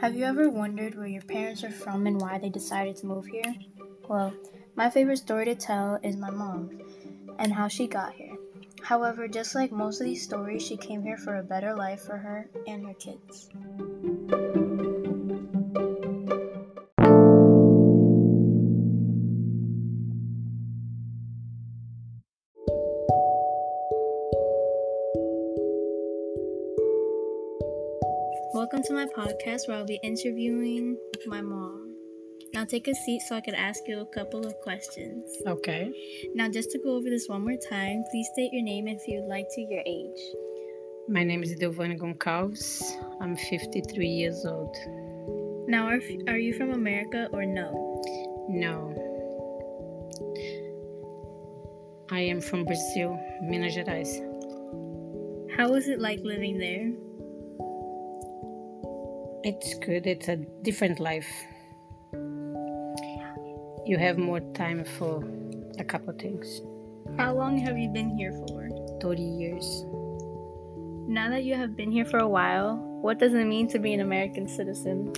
Have you ever wondered where your parents are from and why they decided to move here? Well, my favorite story to tell is my mom's and how she got here. However, just like most of these stories, she came here for a better life for her and her kids. Welcome to my podcast where I'll be interviewing my mom. Now take a seat so I can ask you a couple of questions. Okay. Now, just to go over this one more time, please state your name if you'd like to, your age. My name is Delvana Goncalves. I'm 53 years old. Now, are, are you from America or no? No. I am from Brazil, Minas Gerais. How was it like living there? It's good. It's a different life. You have more time for a couple things. How long have you been here for? 30 years. Now that you have been here for a while, what does it mean to be an American citizen?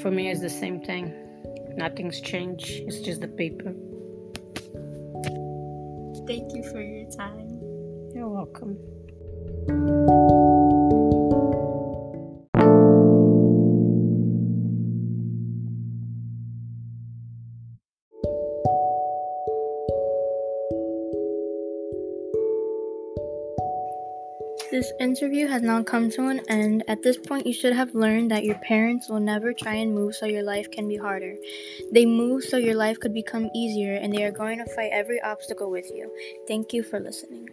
For me, it's the same thing. Nothing's changed. It's just the paper. Thank you for your time. You're welcome. This interview has now come to an end. At this point, you should have learned that your parents will never try and move so your life can be harder. They move so your life could become easier, and they are going to fight every obstacle with you. Thank you for listening.